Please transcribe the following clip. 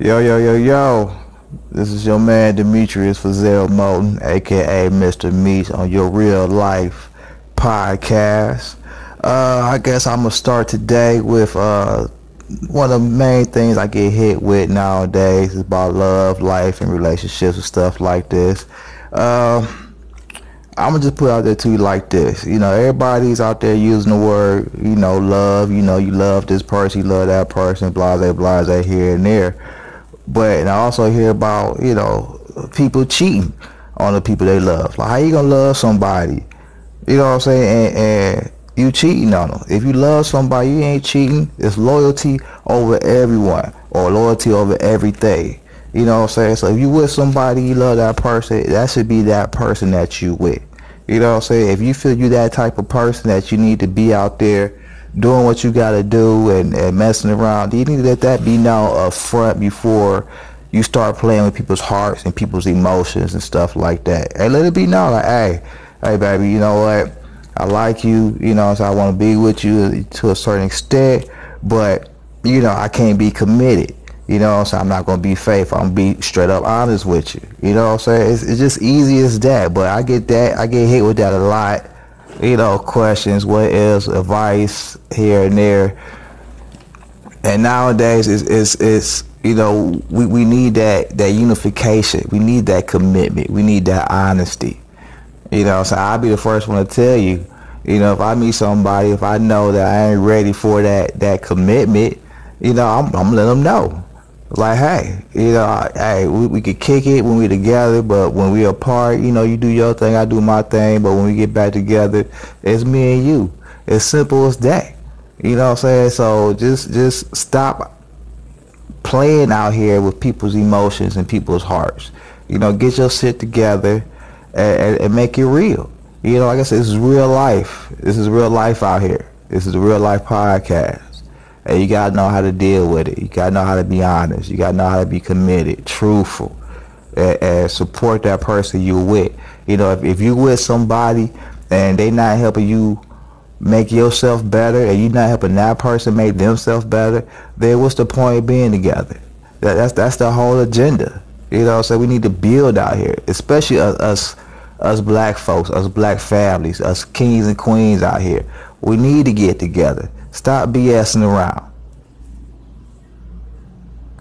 Yo, yo, yo, yo. This is your man Demetrius Fazell Moulton, aka Mr. Meats, on your real life podcast. Uh, I guess I'm gonna start today with uh, one of the main things I get hit with nowadays is about love, life, and relationships and stuff like this. Uh, I'm gonna just put out there to you like this. You know, everybody's out there using the word, you know, love. You know, you love this person, you love that person, blah, blah, here and there. But I also hear about, you know, people cheating on the people they love. Like, how you gonna love somebody? You know what I'm saying? And, and you cheating on them. If you love somebody, you ain't cheating. It's loyalty over everyone or loyalty over everything. You know what I'm saying? So if you with somebody, you love that person, that should be that person that you with. You know what I'm saying? If you feel you that type of person that you need to be out there doing what you got to do and, and messing around, you need to let that be now up front before you start playing with people's hearts and people's emotions and stuff like that. And let it be known, like, hey, hey, baby, you know what? I like you, you know, so I want to be with you to a certain extent, but, you know, I can't be committed. You know what I'm saying? I'm not going to be faithful. I'm going to be straight up honest with you. You know what I'm saying? It's, it's just easy as that. But I get that. I get hit with that a lot. You know, questions, what is advice here and there. And nowadays, it's, it's, it's you know, we, we need that, that unification. We need that commitment. We need that honesty. You know, so I'll be the first one to tell you, you know, if I meet somebody, if I know that I ain't ready for that, that commitment, you know, I'm, I'm letting them know like, hey, you know, hey, we, we could kick it when we together, but when we apart, you know, you do your thing, I do my thing, but when we get back together, it's me and you. As simple as that. You know what I'm saying? So just just stop playing out here with people's emotions and people's hearts. You know, get your shit together and, and, and make it real. You know, like I said, this is real life. This is real life out here. This is a real life podcast. And you gotta know how to deal with it. You gotta know how to be honest. You gotta know how to be committed, truthful, and, and support that person you with. You know, if, if you with somebody and they not helping you make yourself better, and you not helping that person make themselves better, then what's the point of being together? That, that's that's the whole agenda. You know, so we need to build out here, especially us, us us black folks, us black families, us kings and queens out here. We need to get together. Stop BSing around.